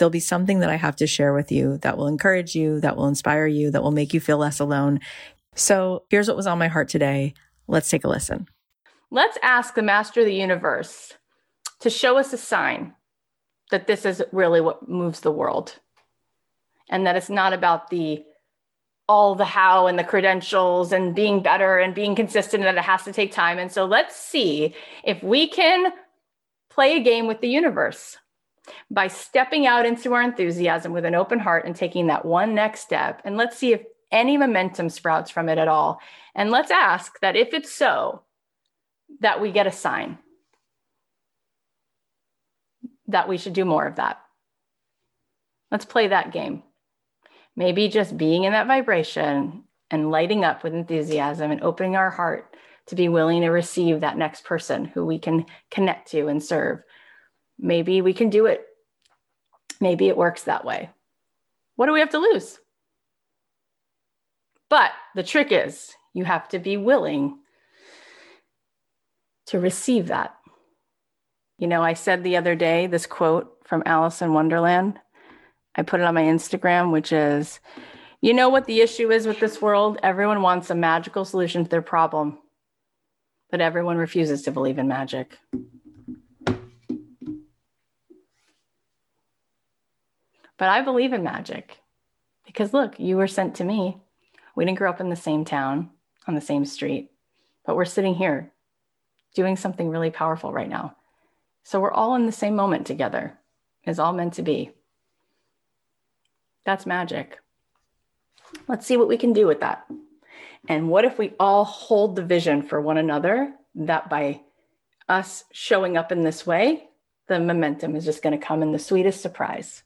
there'll be something that I have to share with you that will encourage you, that will inspire you, that will make you feel less alone. So here's what was on my heart today. Let's take a listen. Let's ask the master of the universe to show us a sign that this is really what moves the world and that it's not about the all the how and the credentials and being better and being consistent and that it has to take time. And so let's see if we can play a game with the universe by stepping out into our enthusiasm with an open heart and taking that one next step. And let's see if any momentum sprouts from it at all. And let's ask that if it's so, that we get a sign that we should do more of that. Let's play that game. Maybe just being in that vibration and lighting up with enthusiasm and opening our heart to be willing to receive that next person who we can connect to and serve Maybe we can do it. Maybe it works that way. What do we have to lose? But the trick is you have to be willing to receive that. You know, I said the other day this quote from Alice in Wonderland. I put it on my Instagram, which is, you know what the issue is with this world? Everyone wants a magical solution to their problem, but everyone refuses to believe in magic. But I believe in magic because look, you were sent to me. We didn't grow up in the same town, on the same street, but we're sitting here doing something really powerful right now. So we're all in the same moment together. It's all meant to be. That's magic. Let's see what we can do with that. And what if we all hold the vision for one another that by us showing up in this way, the momentum is just going to come in the sweetest surprise.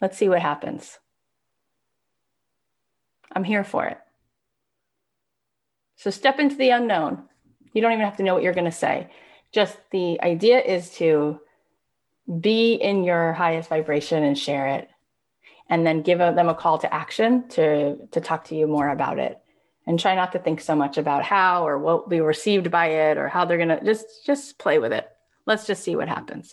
Let's see what happens. I'm here for it. So step into the unknown. You don't even have to know what you're going to say. Just the idea is to be in your highest vibration and share it. And then give them a call to action to, to talk to you more about it. And try not to think so much about how or what will be received by it or how they're going to just just play with it. Let's just see what happens.